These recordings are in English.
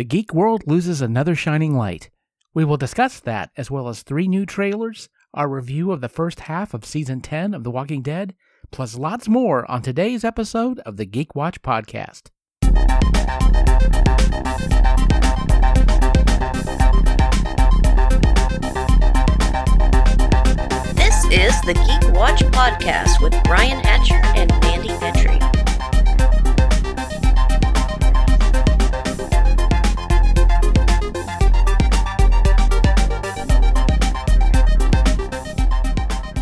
the geek world loses another shining light. We will discuss that, as well as three new trailers, our review of the first half of season 10 of The Walking Dead, plus lots more on today's episode of the Geek Watch podcast. This is the Geek Watch Podcast with Brian Hatcher and Mandy Petrie.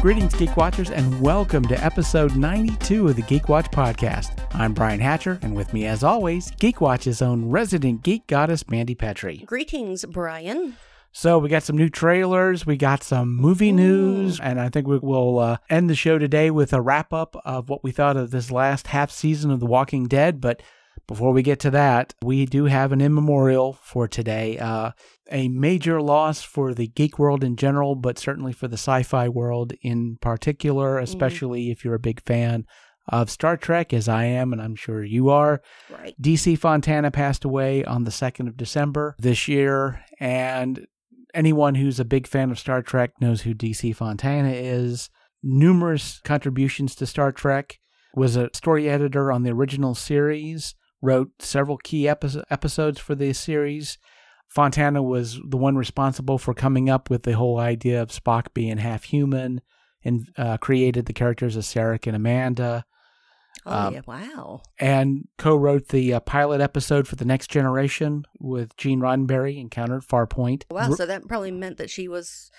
Greetings, Geek Watchers, and welcome to episode 92 of the Geek Watch podcast. I'm Brian Hatcher, and with me, as always, Geek Watch's own resident geek goddess, Mandy Petrie. Greetings, Brian. So we got some new trailers, we got some movie news, and I think we will uh, end the show today with a wrap up of what we thought of this last half season of The Walking Dead. But before we get to that, we do have an in memorial for today. Uh, a major loss for the geek world in general, but certainly for the sci-fi world in particular, especially if you're a big fan of Star Trek, as I am, and I'm sure you are. Right. DC Fontana passed away on the 2nd of December this year, and anyone who's a big fan of Star Trek knows who DC Fontana is. Numerous contributions to Star Trek, was a story editor on the original series, wrote several key epi- episodes for the series. Fontana was the one responsible for coming up with the whole idea of Spock being half human and uh, created the characters of Sarek and Amanda Oh, Um, yeah. Wow. and co-wrote the uh, pilot episode for the Next Generation with Gene Roddenberry, Encounter at Farpoint. Wow. So that probably meant that she was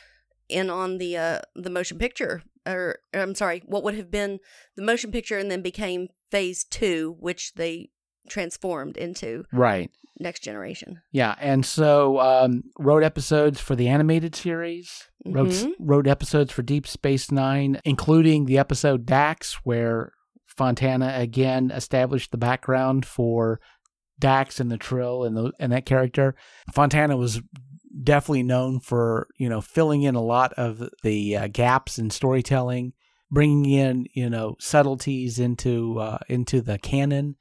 in on the uh the motion picture or I'm sorry, what would have been the motion picture and then became phase 2 which they transformed into right. next generation. Yeah, and so um, wrote episodes for the animated series. Wrote Mhm. wrote episodes for Deep Space Nine, including the episode Dax, where Fontana again established the background for Dax and the Trill and the and that character. Fontana was definitely known for you know filling in a lot of the uh, gaps in storytelling, bringing in you know subtleties into uh, into the canon,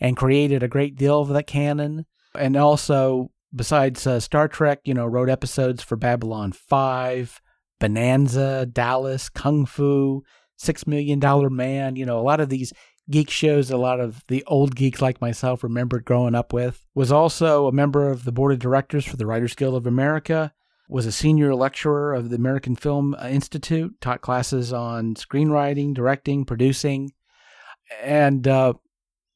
and created a great deal of that canon. And also, besides uh, Star Trek, you know, wrote episodes for Babylon Five, Bonanza, Dallas, Kung Fu, Six Million Dollar Man. You know, a lot of these geek shows a lot of the old geeks like myself remembered growing up with. Was also a member of the board of directors for the Writers Guild of America. Was a senior lecturer of the American Film Institute. Taught classes on screenwriting, directing, producing, and uh,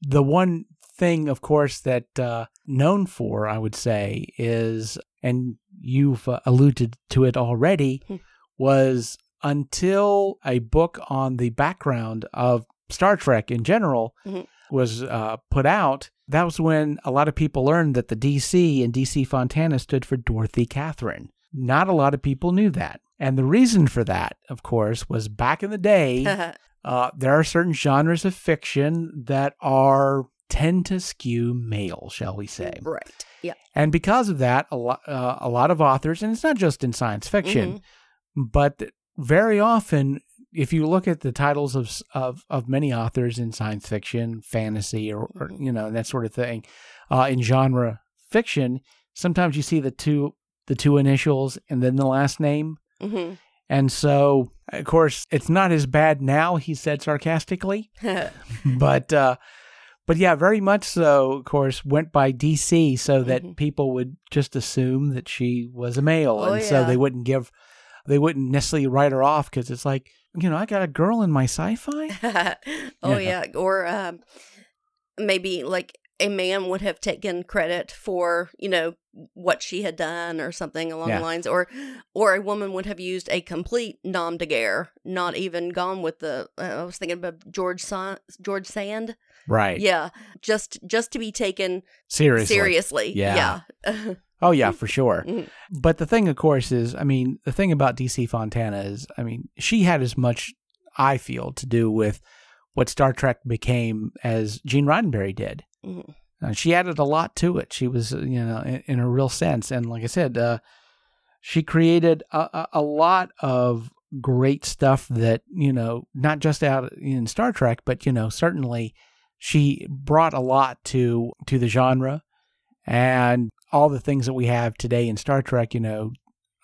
the one thing, of course, that uh, known for, I would say, is, and you've uh, alluded to it already, Hmm. was until a book on the background of Star Trek in general Mhm. was uh, put out. That was when a lot of people learned that the DC and DC Fontana stood for Dorothy Catherine. Not a lot of people knew that. And the reason for that, of course, was back in the day, uh, there are certain genres of fiction that are tend to skew male, shall we say? right. Yeah. And because of that, a lot, uh, a lot of authors, and it's not just in science fiction, but very often, if you look at the titles of of of many authors in science fiction, fantasy, or, or Mhm. you know that sort of thing, uh, in genre fiction, sometimes you see the two the two initials and then the last name. Mhm. And so, of course, it's not as bad now, he said sarcastically. But uh but yeah, very much so, of course, went by DC so that Mhm. people would just assume that she was a male. Oh, and so they wouldn't give, they wouldn't necessarily write her off because it's like, you know, I got a girl in my sci fi. oh Yeah. yeah, or um, maybe like a man would have taken credit for you know what she had done or something along Yeah. the lines, or or a woman would have used a complete nom de guerre, not even gone with the. Uh, I was thinking about George Sa- George Sand. Right. Yeah, just just to be taken Seriously. seriously. Yeah. yeah. Oh, yeah, for sure. Mhm. But the thing, of course, is, I mean, the thing about DC Fontana is, I mean, she had as much, I feel, to do with what Star Trek became as Gene Roddenberry did. Mhm. Uh, she added a lot to it. She was, uh, you know, in, in a real sense. And like I said, uh, she created a, a, a lot of great stuff that, you know, not just out in Star Trek, but, you know, certainly she brought a lot to to the genre and all the things that we have today in Star Trek, you know,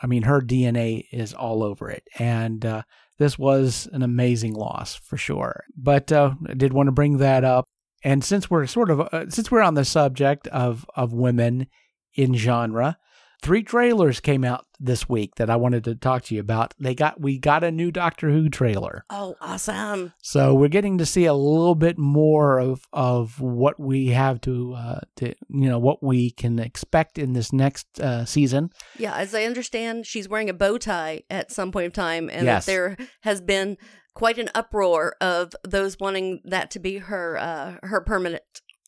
I mean, her DNA is all over it. And uh, this was an amazing loss for sure. But uh, I did want to bring that up. And since we're sort of uh, since we're on the subject of of women in genre, three trailers came out this week that I wanted to talk to you about. They got we got a new Doctor Who trailer. Oh, awesome. So we're getting to see a little bit more of of what we have to uh to you know what we can expect in this next uh season. Yeah, as I understand, she's wearing a bow tie at some point of time, and Yes. that there has been quite an uproar of those wanting that to be her uh, her permanent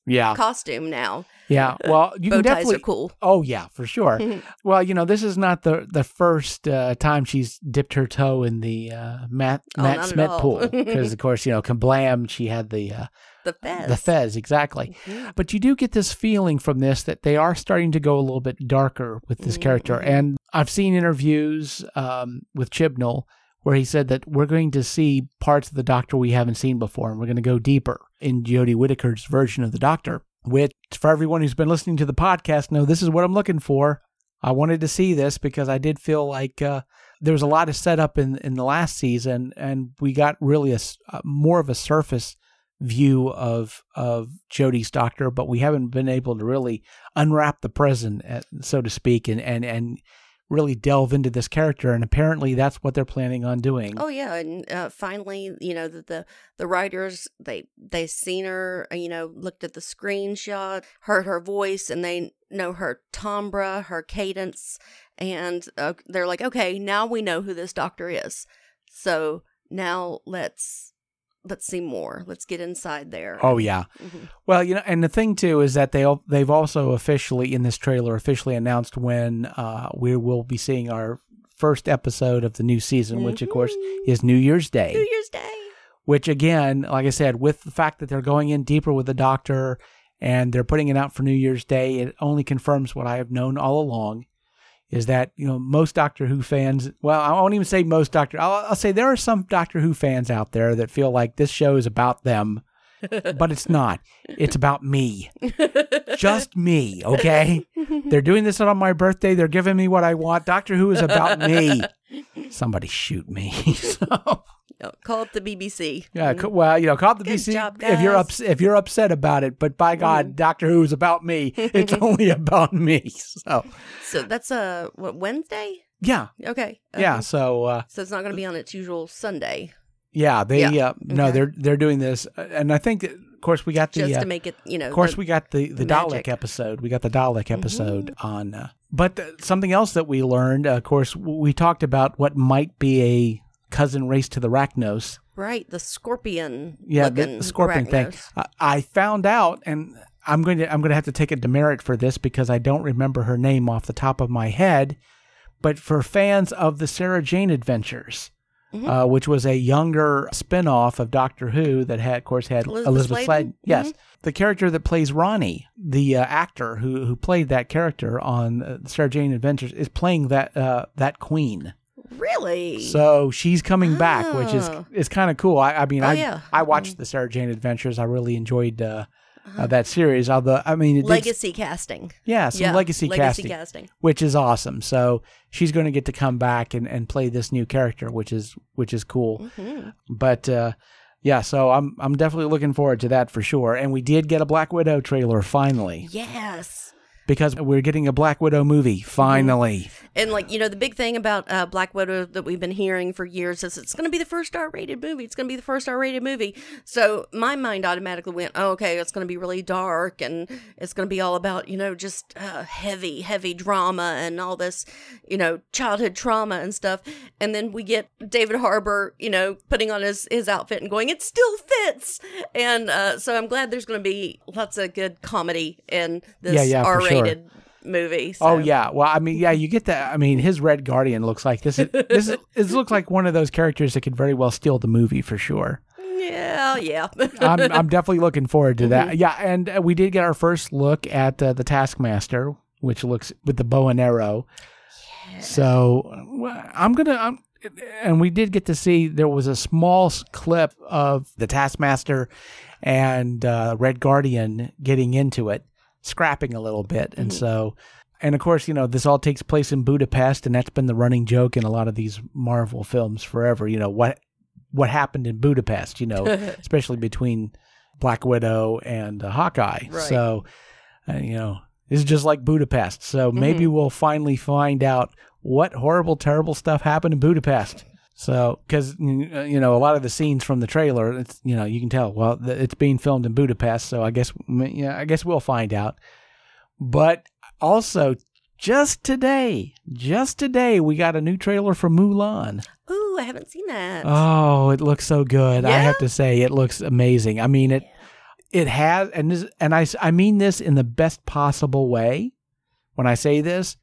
Yeah. costume now. Yeah. Well, you can definitely are cool. Oh yeah, for sure. well, you know, this is not the the first uh, time she's dipped her toe in the uh, Matt Oh, Matt Smith pool because, of course, you know, Kablam, she had the uh, The Fez. the Fez exactly. Mhm. But you do get this feeling from this that they are starting to go a little bit darker with this character, Mhm. and I've seen interviews um, with Chibnall where he said that we're going to see parts of the Doctor we haven't seen before, and we're going to go deeper in Jodie Whittaker's version of the Doctor. Which, for everyone who's been listening to the podcast, know this is what I'm looking for. I wanted to see this because I did feel like uh, there was a lot of setup in in the last season, and we got really a uh, more of a surface view of of Jodie's Doctor, but we haven't been able to really unwrap the present, uh, so to speak, and and and really delve into this character. And apparently, that's what they're planning on doing. Oh yeah, and uh, finally, you know, the, the the writers they they seen her, uh, you know, looked at the screenshot, heard her voice, and they know her timbre, her cadence, and uh, they're like, okay, now we know who this doctor is. So now let's let's see more. Let's get inside there. Oh yeah. Mhm. Well, you know, and the thing too is that they they've also officially in this trailer officially announced when uh, we will be seeing our first episode of the new season, which of course Mhm. is New Year's Day. New Year's Day. which again, like I said, with the fact that they're going in deeper with the doctor and they're putting it out for New Year's Day, it only confirms what I have known all along is that, you know, most Doctor Who fans, well, I won't even say most Doctor, I'll, I'll say there are some Doctor Who fans out there that feel like this show is about them, but it's not. It's about me. Just me, okay? They're doing this on my birthday. They're giving me what I want. Doctor Who is about me. Somebody shoot me. so, call up the BBC. yeah, co- well, you know, call it the Good BC job, if you're ups- if you're upset about it. But by God, Doctor Who is about me. It's only about me. So So that's uh what Wednesday? yeah, Okay. yeah. Okay. So uh, So it's not going to be on its usual Sunday, yeah, they Yeah. uh, no, Okay. they're they're doing this, uh, and I think that, of course we got the just uh, to make it, you know. Of course, the- we got the the the Dalek. Mm-hmm. episode. We got the Dalek episode on. Uh, but uh, something else that we learned, uh, of course, we talked about what might be a cousin race to the Racnoss. right the scorpion. Yeah, the, the scorpion thing. Arachnos. I, I found out, and I'm going to I'm going to have to take a demerit for this because I don't remember her name off the top of my head. But for fans of the Sarah Jane Adventures. Mhm. Uh, which was a younger spin-off of Doctor Who that had, of course, had Elizabeth Elizabeth, Sladen? Sladen. Yes, the character that plays Rani, the uh, actor who who played that character on uh, Sarah Jane Adventures, is playing that uh, that queen. Really? So she's coming back, which is Oh. is kind of cool. I, I mean, Oh, I yeah. I watched the Sarah Jane Adventures. I really enjoyed uh, uh, that series. Although I mean, it did, legacy casting. yeah, some yeah, legacy, legacy casting, casting. which is awesome. So she's going to get to come back and, and play this new character, which is which is cool. Mhm. But uh, yeah, so I'm I'm definitely looking forward to that for sure. And we did get a Black Widow trailer finally Yes. Because we're getting a Black Widow movie finally. And like you know, the big thing about uh, Black Widow that we've been hearing for years is it's going to be the first R-rated movie. It's going to be the first R-rated movie. So my mind automatically went, oh, okay, it's going to be really dark and it's going to be all about you know just uh, heavy, heavy drama and all this, you know, childhood trauma and stuff. And then we get David Harbour, you know, putting on his his outfit and going, it still fits. And uh, so I'm glad there's going to be lots of good comedy in this Yeah, yeah, for R-rated movie. Oh yeah, well I mean yeah, you get that. I mean his Red Guardian looks like this. Is, this is, this looks like one of those characters that could very well steal the movie for sure. Yeah, yeah. I'm I'm definitely looking forward to that. Yeah, and uh, we did get our first look at uh, the Taskmaster, which looks with the bow and arrow. So well, I'm gonna. I'm, and we did get to see there was a small clip of the Taskmaster and uh, Red Guardian getting into it. Scrapping a little bit. And Mhm. so, and of course, you know, this all takes place in Budapest, and that's been the running joke in a lot of these Marvel films forever. You know, what what happened in Budapest, you know, especially between Black Widow and uh, Hawkeye. Right. So, uh, you know, this is just like Budapest. So maybe Mm-hmm. we'll finally find out what horrible, terrible stuff happened in Budapest. So, because uh, you know, a lot of the scenes from the trailer, it's you know, you can tell. Well, it's being filmed in Budapest, so I guess, yeah, I guess we'll find out. But also, just today, just today, we got a new trailer for Mulan. Ooh, I haven't seen that. Oh, it looks so good. I have to say, it looks amazing. I mean, it it has, and this, and I mean this in the best possible way. When I say this,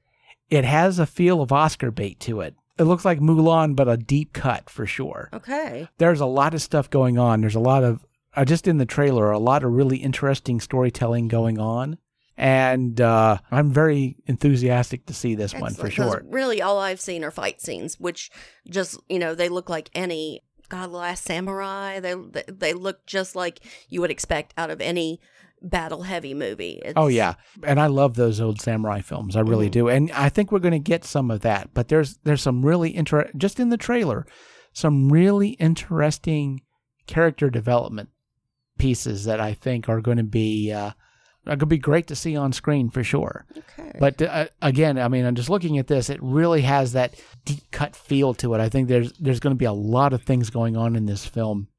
it has a feel of Oscar bait to it. It looks like Mulan, but a deep cut for sure. okay. There's a lot of stuff going on. There's a lot of uh, just in the trailer, a lot of really interesting storytelling going on, and uh, I'm very enthusiastic to see this one for sure. Really, all I've seen are fight scenes, which just you know they look like any God Last Samurai. They they, they look just like you would expect out of any battle heavy movie. It's, Oh yeah, and I love those old samurai films. I really Mhm. do, and I think we're going to get some of that. But there's there's some really inter just in the trailer, some really interesting character development pieces that I think are going to be uh, are going to be great to see on screen for sure. Okay. But uh, again, I mean, I'm just looking at this. It really has that deep cut feel to it. I think there's there's going to be a lot of things going on in this film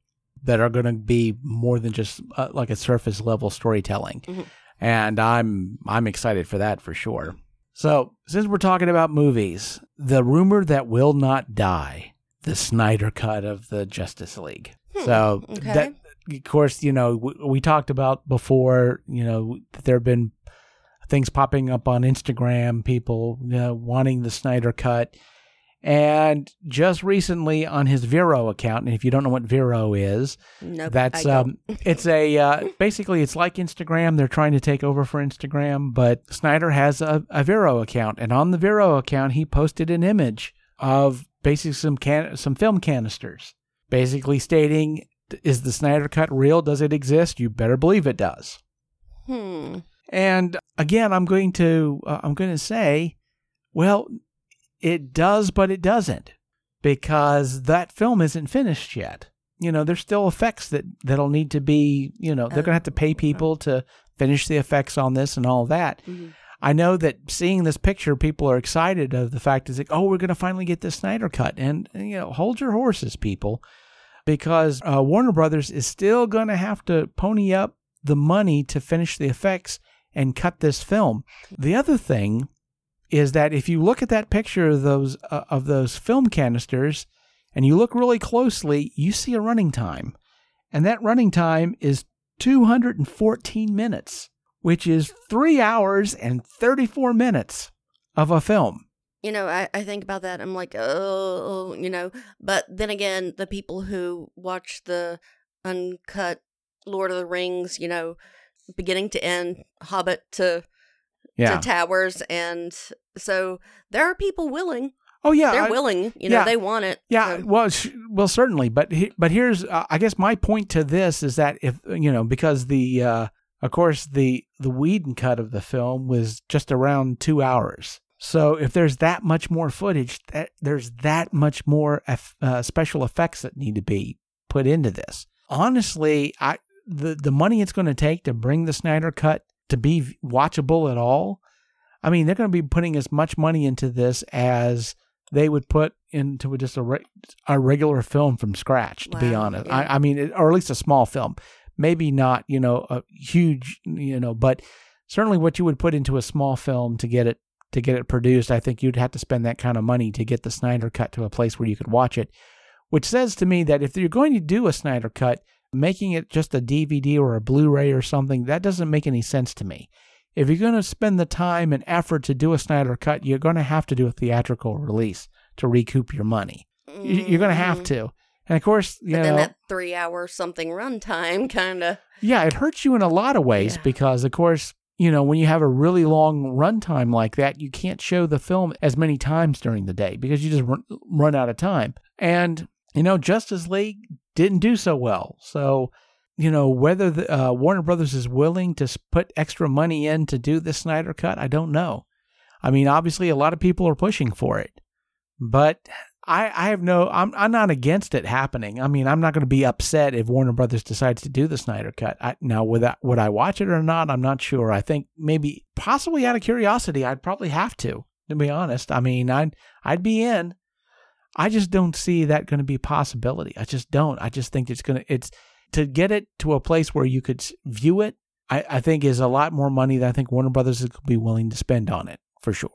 that are going to be more than just uh, like a surface level storytelling, Mhm. and I'm I'm excited for that for sure. So since we're talking about movies, the rumor that will not die, the Snyder cut of the Justice League. Hmm, So okay. that of course, you know, we, we talked about before, you know, that there have been things popping up on Instagram, people you know, wanting the Snyder cut. And just recently on his Vero account, and if you don't know what Vero is, nope, that's um it's a uh, basically it's like Instagram. They're trying to take over for Instagram, but Snyder has a, a Vero account, and on the Vero account, he posted an image of basically some can some film canisters, basically stating, "Is the Snyder cut real? Does it exist? You better believe it does." Hmm. And again, I'm going to uh, I'm going to say, well, it does, but it doesn't, because that film isn't finished yet. You know, there's still effects that that'll need to be. You know, they're going to have to pay people to finish the effects on this and all that. Mhm. I know that seeing this picture, people are excited of the fact is like, oh, we're going to finally get this Snyder cut, and you know, hold your horses, people, because uh, Warner Brothers is still going to have to pony up the money to finish the effects and cut this film. The other thing is that if you look at that picture of those uh, of those film canisters and you look really closely, you see a running time. And that running time is 214 minutes, which is 3 hours and 34 minutes of a film. You know, I, I think about that. I'm like, oh, you know. But then again, the people who watch the uncut Lord of the Rings, you know, beginning to end, Hobbit to Yeah. to Towers, and so there are people willing. Oh yeah. They're I- willing. You know, yeah. they want it. Yeah, so- well, sh- well, certainly, but he, but here's, uh, I guess, my point to this is that if you know, because the, uh, of course, the the Whedon cut of the film was just around two hours. So if there's that much more footage, that there's that much more eff- uh, special effects that need to be put into this. Honestly, I the the money it's going to take to bring the Snyder cut to be watchable at all. I mean, they're going to be putting as much money into this as they would put into just a, re- a regular film from scratch. To be honest, yeah. I, I mean, it- or at least a small film, maybe not you know a huge you know, but certainly what you would put into a small film to get it to get it produced. I think you'd have to spend that kind of money to get the Snyder cut to a place where you could watch it. Which says to me that if you're going to do a Snyder cut, making it just a DVD or a Blu-ray or something, that doesn't make any sense to me. If you're going to spend the time and effort to do a Snyder cut, you're going to have to do a theatrical release to recoup your money. You- You're going to have mm-hmm. to. And of course, you But know, then that three hour something runtime kind of. yeah, it hurts you in a lot of ways Yeah. because, of course, you know, when you have a really long runtime like that, you can't show the film as many times during the day because you just run, run out of time. And, you know, Justice League didn't do so well. So, you know, whether the, uh, Warner Brothers is willing to put extra money in to do the Snyder Cut, I don't know. I mean, obviously, a lot of people are pushing for it, but I, I have no, I'm, I'm not against it happening. I mean, I'm not going to be upset if Warner Brothers decides to do the Snyder Cut. I, now, would I, would I watch it or not? I'm not sure. I think maybe, possibly out of curiosity, I'd probably have to. To be honest, I mean, I'd, I'd be in. I just don't see that going to be a possibility. I just don't. I just think it's going to, it's to get it to a place where you could view it. I, I think is a lot more money than I think Warner Brothers could be willing to spend on it for sure.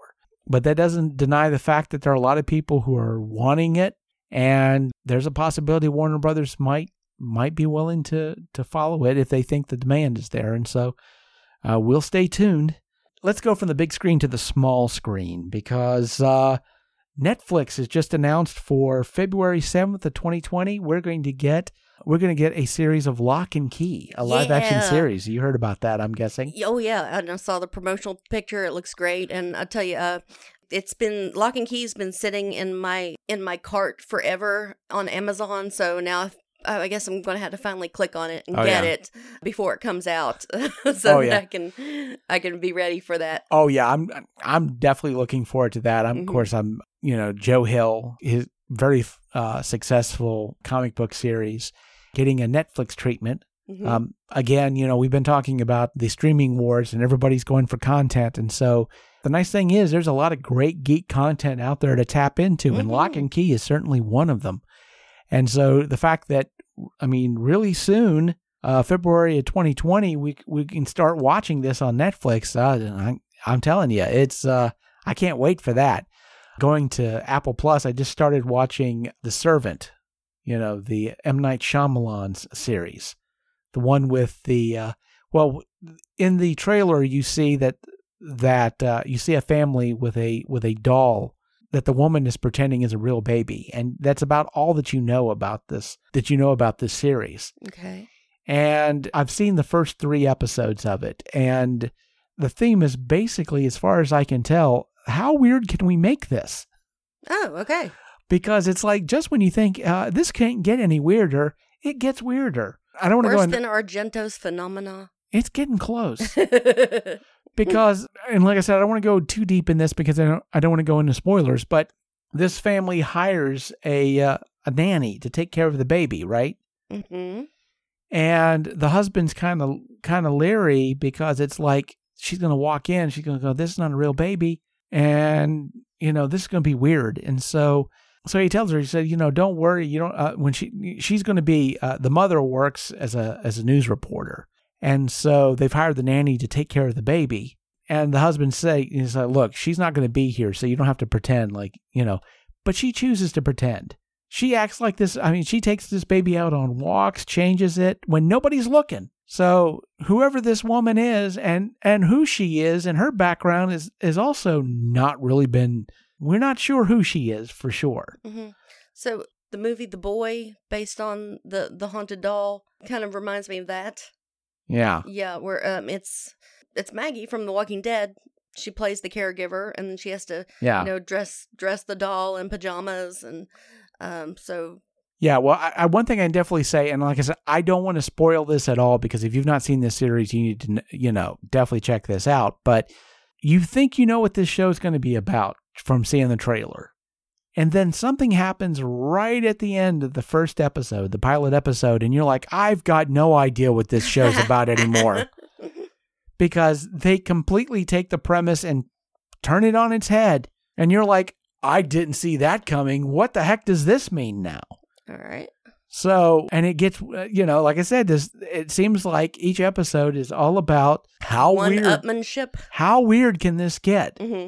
But that doesn't deny the fact that there are a lot of people who are wanting it, and there's a possibility Warner Brothers might might be willing to to follow it if they think the demand is there. And so uh, we'll stay tuned. Let's go from the big screen to the small screen because uh, Netflix has just announced for February 7th of 2020, we're going to get we're going to get a series of Lock and Key, a live action series. You heard about that, I'm guessing. Oh yeah, and I saw the promotional picture. It looks great, and I tell you, uh, it's been Lock and Key's been sitting in my in my cart forever on Amazon. So now I I guess I'm going to have to finally click on it and Oh, get yeah. it before it comes out, so Oh, that. I can I can be ready for that. Oh yeah, I'm I'm definitely looking forward to that. I'm, Mhm. Of course, I'm you know Joe Hill, his very uh, successful comic book series, getting a Netflix treatment. Mhm. Um, again, you know we've been talking about the streaming wars, and everybody's going for content, and so the nice thing is there's a lot of great geek content out there to tap into, and Lock Mhm. and Key is certainly one of them. And so the fact that I mean, really soon, uh, February of 2020, we we can start watching this on Netflix. Uh, I, I'm telling you, it's uh, I can't wait for that. Going to Apple Plus, I just started watching The Servant. You know, the M Night Shyamalan's series, the one with the uh, well, in the trailer you see that that uh, you see a family with a with a doll that the woman is pretending is a real baby and that's about all that you know about this that you know about this series Okay. and i've seen the first 3 episodes of it and the theme is basically as far as i can tell how weird can we make this Oh, okay. because it's like just when you think uh, this can't get any weirder it gets weirder i don't want to go Worse than Argento's phenomena. it's getting close because and like I said, I don't want to go too deep in this because I don't I don't want to go into spoilers, but this family hires a uh, a nanny to take care of the baby, right? hmm And the husband's kind of kind of leery because it's like she's going to walk in, she's going to go, "This is not a real baby," and you know this is going to be weird. And so, so he tells her, he said, "You know, don't worry. You don't. Uh, when she she's going to be uh, the mother works as a as a news reporter, and so they've hired the nanny to take care of the baby." And the husband say, "He's like, look, she's not going to be here, so you don't have to pretend like you know." But she chooses to pretend. She acts like this. I mean, she takes this baby out on walks, changes it when nobody's looking. So whoever this woman is and and who she is and her background is is also not really been. We're not sure who she is for sure. hmm So the movie The Boy, based on the the haunted doll, kind of reminds me of that. Yeah. Yeah, where um, it's it's Maggie from The Walking Dead. She plays the caregiver, and then she has to Yeah. you know dress dress the doll in pajamas, and um, so Yeah, well, I, I, one thing I definitely say, and like I said, I don't want to spoil this at all because if you've not seen this series, you need to, you know, definitely check this out. But you think you know what this show is going to be about from seeing the trailer. And then something happens right at the end of the first episode, the pilot episode, and you're like, I've got no idea what this show's about anymore because they completely take the premise and turn it on its head. And you're like, I didn't see that coming. What the heck does this mean now? All right. So, and it gets, uh, you know, like I said, this it seems like each episode is all about how One weird, upmanship. how weird can this get? hmm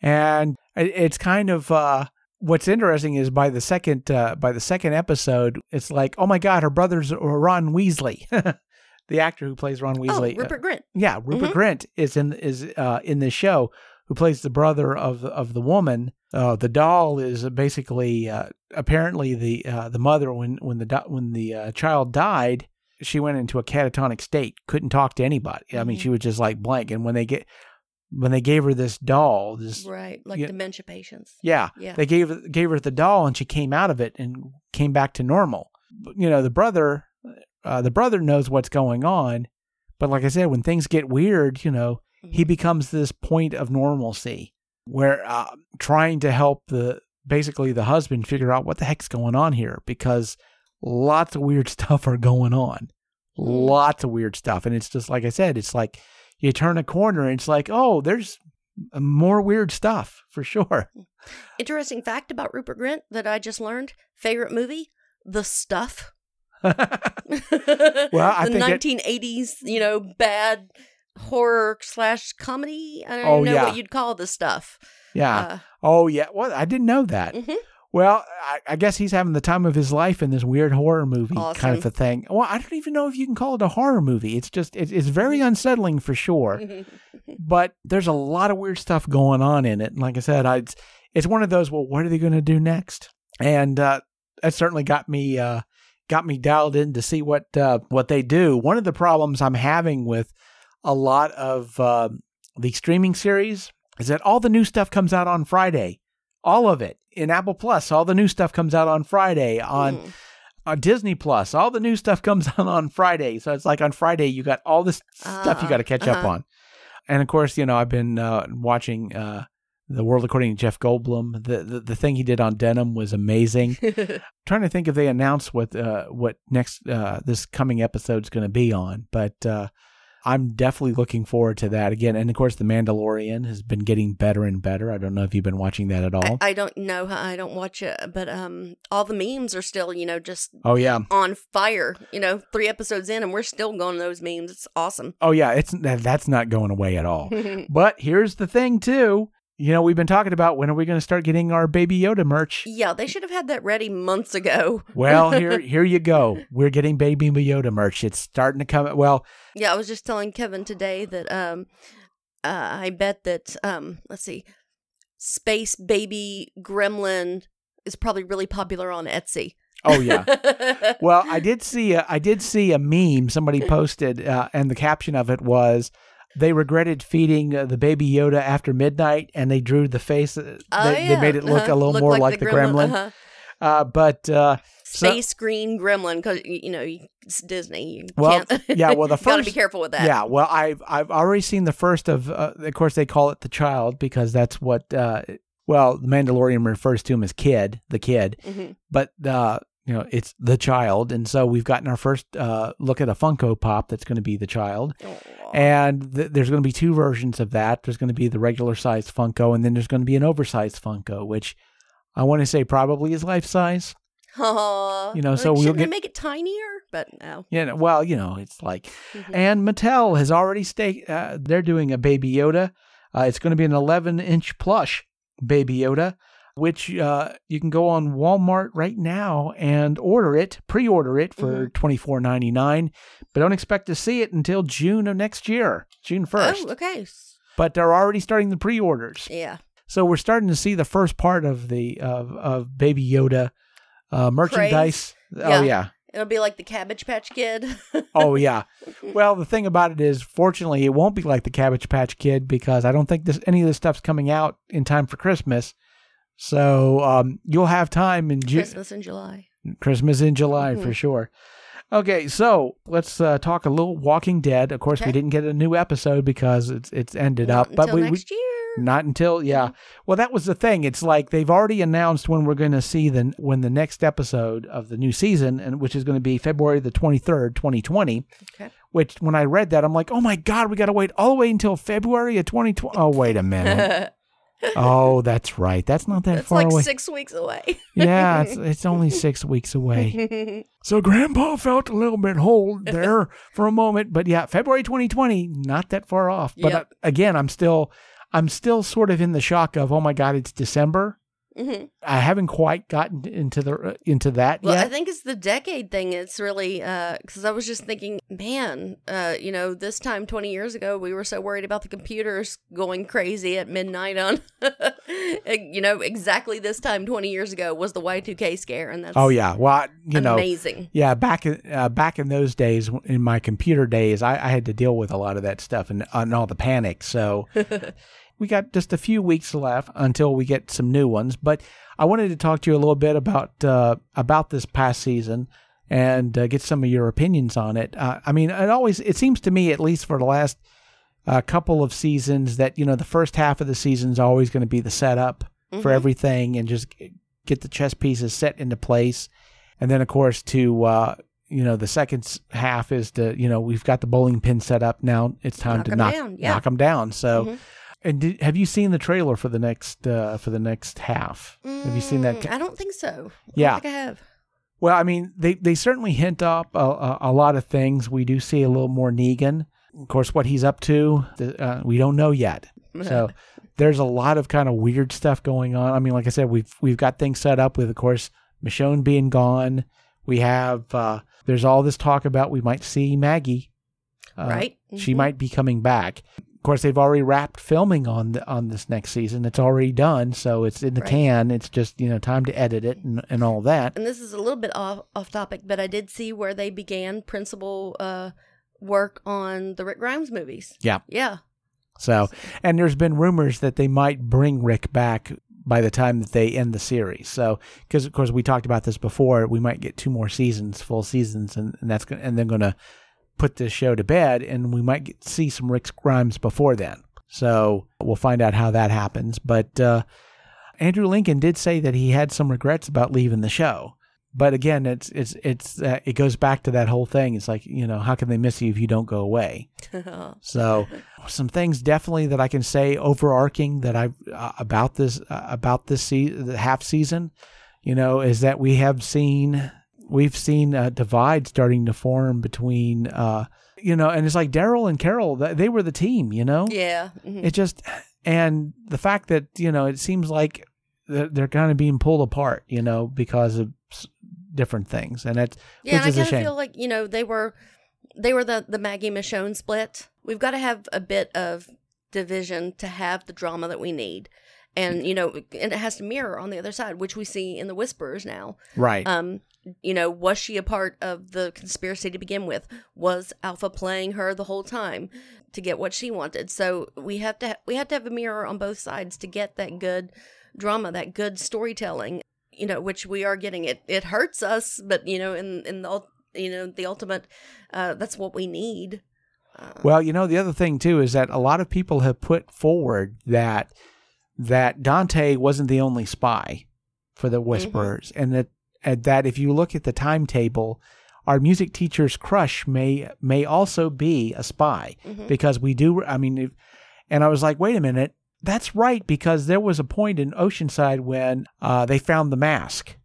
And it, it's kind of uh, what's interesting is by the second uh, by the second episode, it's like, oh my god, her brother's Ron Weasley, the actor who plays Ron Oh, Weasley. uh, Rupert Grint. yeah, Rupert Mhm. Grint is in is uh, in this show, who plays the brother of the, of the woman. Uh, the doll is basically uh, apparently the uh, the mother when when the do- when the uh, child died, she went into a catatonic state, couldn't talk to anybody. I mean, Mhm. she was just like blank. And when they get when they gave her this doll, this Right, like Yeah. dementia patients. yeah, Yeah. they gave gave her the doll, and she came out of it and came back to normal. You know, the brother uh, the brother knows what's going on, but like I said, when things get weird, you know, he Mm-hmm. becomes this point of normalcy where uh, trying to help the basically the husband figure out what the heck's going on here because lots of weird stuff are going on. Lots of weird stuff. And it's just like I said, it's like you turn a corner and it's like, oh, there's more weird stuff for sure. Interesting fact about Rupert Grint that I just learned. Favorite movie? The Stuff. Well, I the think it- 1980s, you know, bad horror slash comedy. I don't Oh, know yeah. what you'd call the stuff. yeah. Uh, oh, yeah. Well, I didn't know that. mhm. Well, I, I guess he's having the time of his life in this weird horror movie kind of a thing. Well, I don't even know if you can call it a horror movie. It's just it, it's very unsettling for sure. but there's a lot of weird stuff going on in it. And like I said, I, it's, it's one of those. Well, what are they going to do next? And uh, that certainly got me uh, got me dialed in to see what uh, what they do. One of the problems I'm having with a lot of uh, the streaming series is that all the new stuff comes out on Friday. All of it in Apple Plus. All the new stuff comes out on Friday on Mm. on Disney Plus. All the new stuff comes out on Friday. So it's like on Friday you got all this stuff you Ah, got to catch up uh-huh. on. And of course, you know, I've been uh, watching uh, The World According to Jeff Goldblum. The, the the thing he did on Denim was amazing. trying to think if they announced what uh, what next uh, this coming episode's going to be on, but uh, I'm definitely looking forward to that again. And of course, The Mandalorian has been getting better and better. I don't know if you've been watching that at all. I, I don't know. I don't watch it, but um, all the memes are still, you know, just oh yeah, on fire. You know, three episodes in, and we're still going those memes. It's awesome. oh yeah. It's that's not going away at all. But here's the thing, too. You know, we've been talking about when are we going to start getting our Baby Yoda merch? yeah, they should have had that ready months ago. Well, here here you go. We're getting Baby Yoda merch. It's starting to come. Well, Yeah, I was just telling Kevin today that um, uh, I bet that um, let's see, Space Baby Gremlin is probably really popular on Etsy. oh yeah. Well, I did see a, I did see a meme somebody posted, uh, and the caption of it was, "They regretted feeding uh, the baby Yoda after midnight, and they drew the face. Uh, Oh, they, yeah. they made it look Uh-huh. a little Look more like, the gremlin. uh-huh. Uh, but uh, So- Space Green Gremlin, because you know it's Disney. You Well, can't, yeah, well, the first gotta be careful with that. yeah, well, I've I've already seen the first of. Uh, of course, they call it the child because that's what. Uh, well, the Mandalorian refers to him as kid, the kid. Mhm. but you know it's the child, and so we've gotten our first uh, look at a Funko Pop that's going to be the child, Aw. and th- there's going to be two versions of that. There's going to be the regular sized Funko, and then there's going to be an oversized Funko, which I want to say probably is life size. Aw. You know, so we'll get- make it tinier, but no. Know, well, you know, it's like, Mhm. and Mattel has already staked. Uh, they're doing a Baby Yoda. Uh, it's going to be an 11 inch plush Baby Yoda, which uh, you can go on Walmart right now and order it, pre-order it for twenty four ninety nine. But don't expect to see it until June of next year, June first. Oh, okay. But they're already starting the pre-orders, Yeah. so we're starting to see the first part of the of, of Baby Yoda uh, merchandise. Yeah. Oh yeah. It'll be like the Cabbage Patch Kid. Oh yeah. Well, the thing about it is, fortunately, it won't be like the Cabbage Patch Kid because I don't think this any of this stuff's coming out in time for Christmas. So um, you'll have time in Ju- Christmas in July. Christmas in July for Mhm. sure. Okay, so let's uh, talk a little Walking Dead. Of course, we didn't get a new episode because it's it's ended Not up, but we, we next year. not until yeah. Well, that was the thing. It's like they've already announced when we're going to see the when the next episode of the new season, and which is going to be February the twenty third, twenty twenty. Okay. Which when I read that, I'm like, oh my god, we got to wait all the way until February of twenty twenty. Oh wait a minute. oh, that's right. That's not that far. It's far like away. six weeks away. yeah, it's it's only six weeks away. So Grandpa felt a little bit hold there for a moment, but yeah, February 2020, not that far off. But Yep. uh, again, I'm still, I'm still sort of in the shock of, oh my God, it's December. Mhm. I haven't quite gotten into the uh, into that Well, I think it's the decade thing. It's really because I was just thinking, man, uh, you know, this time twenty years ago, we were so worried about the computers going crazy at midnight on, you know, exactly this time twenty years ago was the Y two K scare, and that's oh yeah, well, you know, amazing. yeah, back in uh, back in those days, in my computer days, I, I had to deal with a lot of that stuff and, and all the panic. So we got just a few weeks left until we get some new ones. But I wanted to talk to you a little bit about uh, about this past season. and uh, get some of your opinions on it. Uh, I mean, it always it seems to me, at least for the last uh, couple of seasons, that you know the first half of the season is always going to be the setup for Mhm. everything and just get the chess pieces set into place, and then of course to uh, you know the second half is to you know we've got the bowling pin set up now. It's time Knock to knock down, yeah. knock them down. So. Mhm. And did, have you seen the trailer for the next uh, for the next half? Have you seen that? Mm, I don't think so. I Yeah. don't think I have. Well, I mean, they, they certainly hint up a, a, a lot of things. We do see a little more Negan. Of course, what he's up to, the- uh, we don't know yet. So there's a lot of kind of weird stuff going on. I mean, like I said, we've we've got things set up with, of course, Michonne being gone. We have uh, there's all this talk about we might see Maggie. Uh, right? She Mhm. might be coming back. Of course, they've already wrapped filming on the, on this next season. It's already done, so it's in the Right. can. It's just you know time to edit it and, and all that. And this is a little bit off off topic, but I did see where they began principal uh, work on the Rick Grimes movies. Yeah. Yeah. So, and there's been rumors that they might bring Rick back by the time that they end the series. So, because of course we talked about this before, we might get two more seasons, full seasons, and, and that's gonna, and they're going to put this show to bed, and we might get, see some Rick Grimes before then. So we'll find out how that happens. But uh, Andrew Lincoln did say that he had some regrets about leaving the show. But again, it's it's it's uh, it goes back to that whole thing. It's like you know, how can they miss you if you don't go away? So, some things definitely that I can say overarching that I uh, about this uh, about this se- the half season, you know, is that we have seen we've seen a divide starting to form between uh you know, and it's like Daryl and Carol they were the team, you know. yeah. mhm. It just and the fact that you know it seems like they're, kind of being pulled apart, you know, because of different things, and that's Yeah, which I is a kind of feel like you know they were they were the the Maggie Michonne split. We've got to have a bit of division to have the drama that we need, and you know, and it has to mirror on the other side, which we see in the Whispers now. right. Um, you know, was she a part of the conspiracy to begin with? Was Alpha playing her the whole time to get what she wanted? So we have to ha- we have to have a mirror on both sides to get that good drama, that good storytelling. You know, which we are getting. It it hurts us, but you know, in in the you know the ultimate, uh, that's what we need. Uh, Well, you know, the other thing too is that a lot of people have put forward that that Dante wasn't the only spy for the Whisperers, and that and that if you look at the timetable, our music teacher's crush may may also be a spy mhm. because we do. I mean, if, and I was like, wait a minute, that's right because there was a point in Oceanside when uh, they found the mask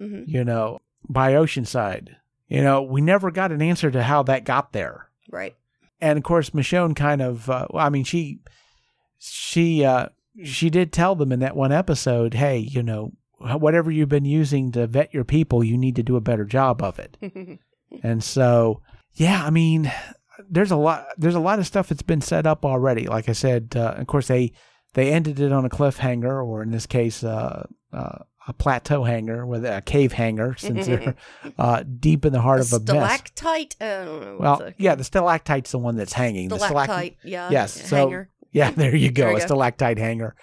Mhm. you know, by Oceanside. You know, we never got an answer to how that got there. right. And of course, Michonne kind of, uh, I mean, she, she, uh, she did tell them in that one episode, hey, you know, whatever you've been using to vet your people, you need to do a better job of it. And so, yeah, I mean, there's a lot, there's a lot of stuff that's been set up already. Like I said, uh, of course, they, they ended it on a cliffhanger, or in this case, uh, uh, a plateau hanger with a cave hanger, since they're uh, deep in the heart A of a mess. stalactite. I. Well, yeah, the stalactite's the one that's hanging. The stalact- stalactite. Yeah. Yes, yeah, so- hanger. Yeah, there you go, There a go. stalactite hanger.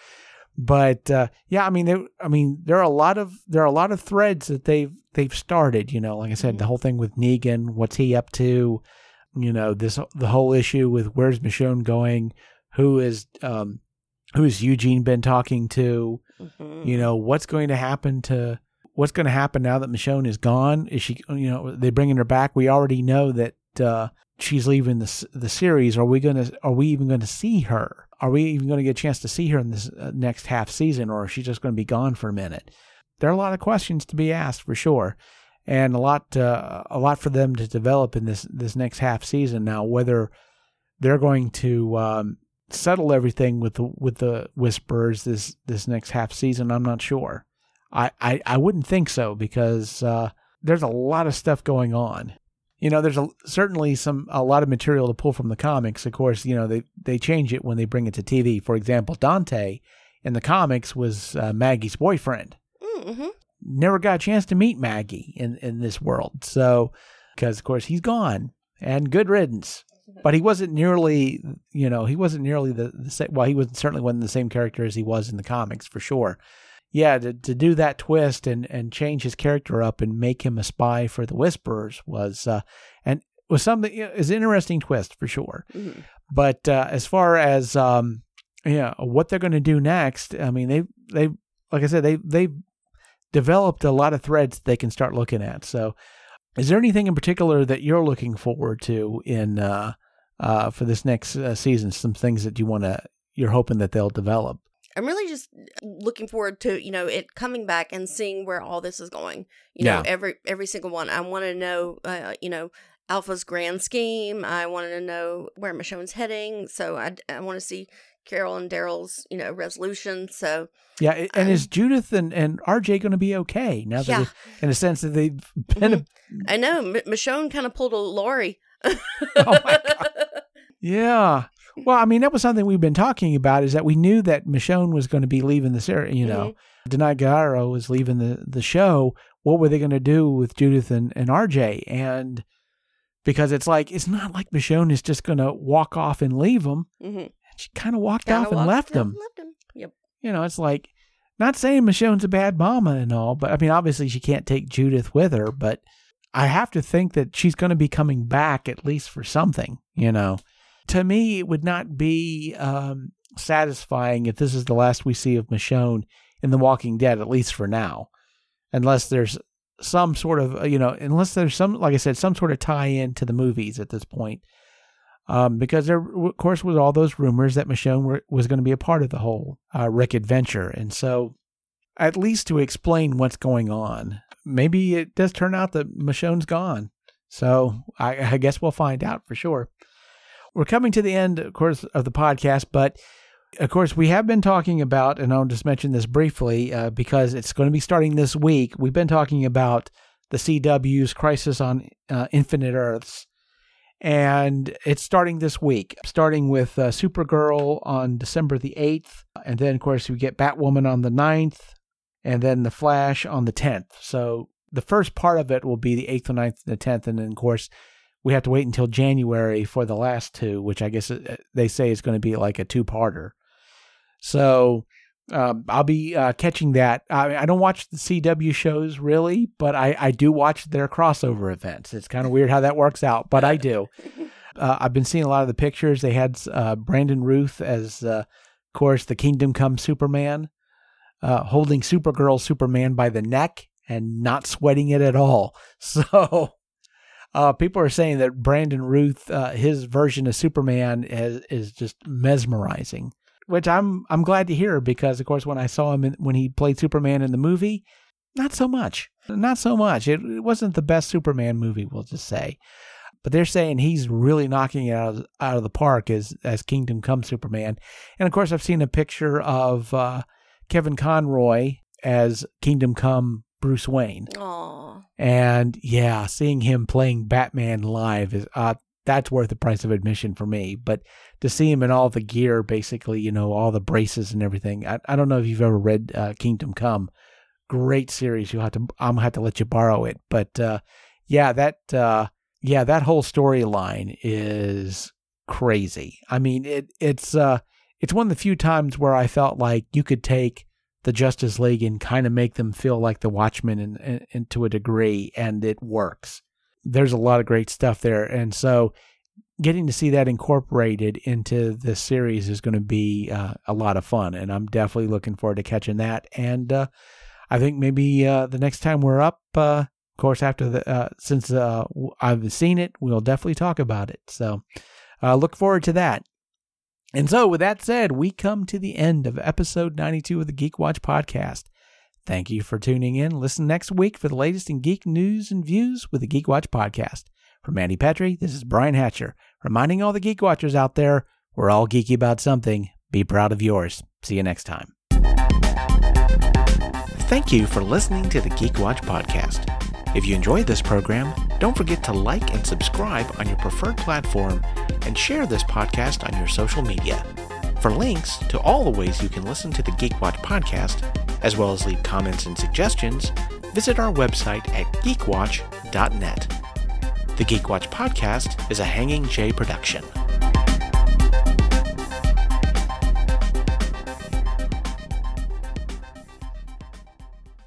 But uh, yeah, I mean, there, I mean, there are a lot of there are a lot of threads that they've they've started. You know, like I said, the whole thing with Negan, what's he up to? You know, this the whole issue with where's Michonne going? Who is um, who has Eugene been talking to? Mhm. You know, what's going to happen to what's going to happen now that Michonne is gone? Is she, you know, they bringing her back? We already know that uh, she's leaving the the series. Are we going to? Are we even going to see her? Are we even going to get a chance to see her in this uh, next half season, or is she just going to be gone for a minute? There are a lot of questions to be asked for sure, and a lot uh, a lot for them to develop in this this next half season. Now, whether they're going to um, settle everything with the with the whisperers this this next half season, I'm not sure. I I, I wouldn't think so because uh, there's a lot of stuff going on. You know, there's a, certainly some a lot of material to pull from the comics. Of course, you know they they change it when they bring it to TV. For example, Dante in the comics was uh, Maggie's boyfriend. Mhm. Never got a chance to meet Maggie in in this world. So, because of course he's gone and good riddance. But he wasn't nearly, you know, he wasn't nearly the, the same. Well, he was certainly wasn't the same character as he was in the comics for sure. Yeah, to, to do that twist and, and change his character up and make him a spy for the Whisperers was uh, and was something you know, is an interesting twist for sure. Mhm. But uh, as far as um, yeah, what they're going to do next, I mean, they they like I said, they they developed a lot of threads they can start looking at. So, is there anything in particular that you're looking forward to in uh, uh, for this next uh, season? Some things that you want to you're hoping that they'll develop. I'm really just looking forward to you know it coming back and seeing where all this is going. You know, every every single one. I want to know, uh, you know, Alpha's grand scheme. I wanted to know where Michonne's heading. So I I want to see Carol and Daryl's you know resolution. So Yeah, and Um, is Judith and, and RJ going to be okay now that, Yeah. in a sense that they've been, a, I know M- Michonne kind of pulled a Lori. Oh my god. yeah. Well, I mean, that was something we've been talking about is that we knew that Michonne was going to be leaving the series, you know, Danai Gurira was leaving the, the show. What were they going to do with Judith and, and RJ? And because it's like, it's not like Michonne is just going to walk off and leave them. Mm-hmm. She kind of walked Kinda off and left them. Left him. Yep. You know, it's like, not saying Michonne's a bad mama and all, but I mean, obviously she can't take Judith with her, but I have to think that she's going to be coming back at least for something, you know. To me, it would not be um, satisfying if this is the last we see of Michonne in The Walking Dead, at least for now, unless there's some sort of, you know, unless there's some, like I said, some sort of tie in to the movies at this point. Um, because there, of course, was all those rumors that Michonne were, was going to be a part of the whole uh, Rick adventure, and so at least to explain what's going on, maybe it does turn out that Michonne's gone. So I, I guess we'll find out for sure. We're coming to the end, of course, of the podcast, but of course, we have been talking about, and I'll just mention this briefly uh, because it's going to be starting this week. We've been talking about the CW's Crisis on uh, Infinite Earths, and it's starting this week, starting with uh, Supergirl on December the 8th. And then, of course, we get Batwoman on the 9th, and then The Flash on the 10th. So the first part of it will be the 8th, the 9th, and the 10th. And then, of course, we have to wait until January for the last two, which I guess uh, they say is going to be like a two parter. So um, I'll be uh, catching that. I, I don't watch the CW shows really, but I, I do watch their crossover events. It's kind of weird how that works out, but I do. Uh, I've been seeing a lot of the pictures. They had uh, Brandon Routh as, uh, of course, the Kingdom Come Superman, uh, holding Supergirl Superman by the neck and not sweating it at all. So uh, people are saying that Brandon Routh, uh, his version of Superman, is, is just mesmerizing which I'm I'm glad to hear because of course when I saw him in, when he played Superman in the movie, not so much, not so much. It, it wasn't the best Superman movie, we'll just say. But they're saying he's really knocking it out of, out of the park as as Kingdom Come Superman, and of course I've seen a picture of uh, Kevin Conroy as Kingdom Come Bruce Wayne, Aw. and yeah, seeing him playing Batman live is uh, that's worth the price of admission for me. But to see him in all the gear, basically, you know, all the braces and everything. I, I don't know if you've ever read uh, Kingdom Come. Great series. You have to. I'm gonna have to let you borrow it. But uh, yeah, that uh, yeah, that whole storyline is crazy. I mean, it it's uh, it's one of the few times where I felt like you could take the Justice League and kind of make them feel like the Watchmen in to a degree, and it works. There's a lot of great stuff there, and so getting to see that incorporated into this series is going to be uh, a lot of fun, and I'm definitely looking forward to catching that. And uh, I think maybe uh, the next time we're up, uh, of course, after the uh, since uh, I've seen it, we'll definitely talk about it. So look forward to that. And so, with that said, we come to the end of episode 92 of the Geek Watch podcast. Thank you for tuning in. Listen next week for the latest in geek news and views with the Geek Watch podcast. From Andy Petrie, this is Brian Hatcher, reminding all the Geek Watchers out there we're all geeky about something. Be proud of yours. See you next time. Thank you for listening to the Geek Watch podcast. If you enjoyed this program, don't forget to like and subscribe on your preferred platform and share this podcast on your social media. For links to all the ways you can listen to the Geek Watch podcast, as well as leave comments and suggestions, visit our website at geekwatch.net. The Geek Watch podcast is a Hanging J production.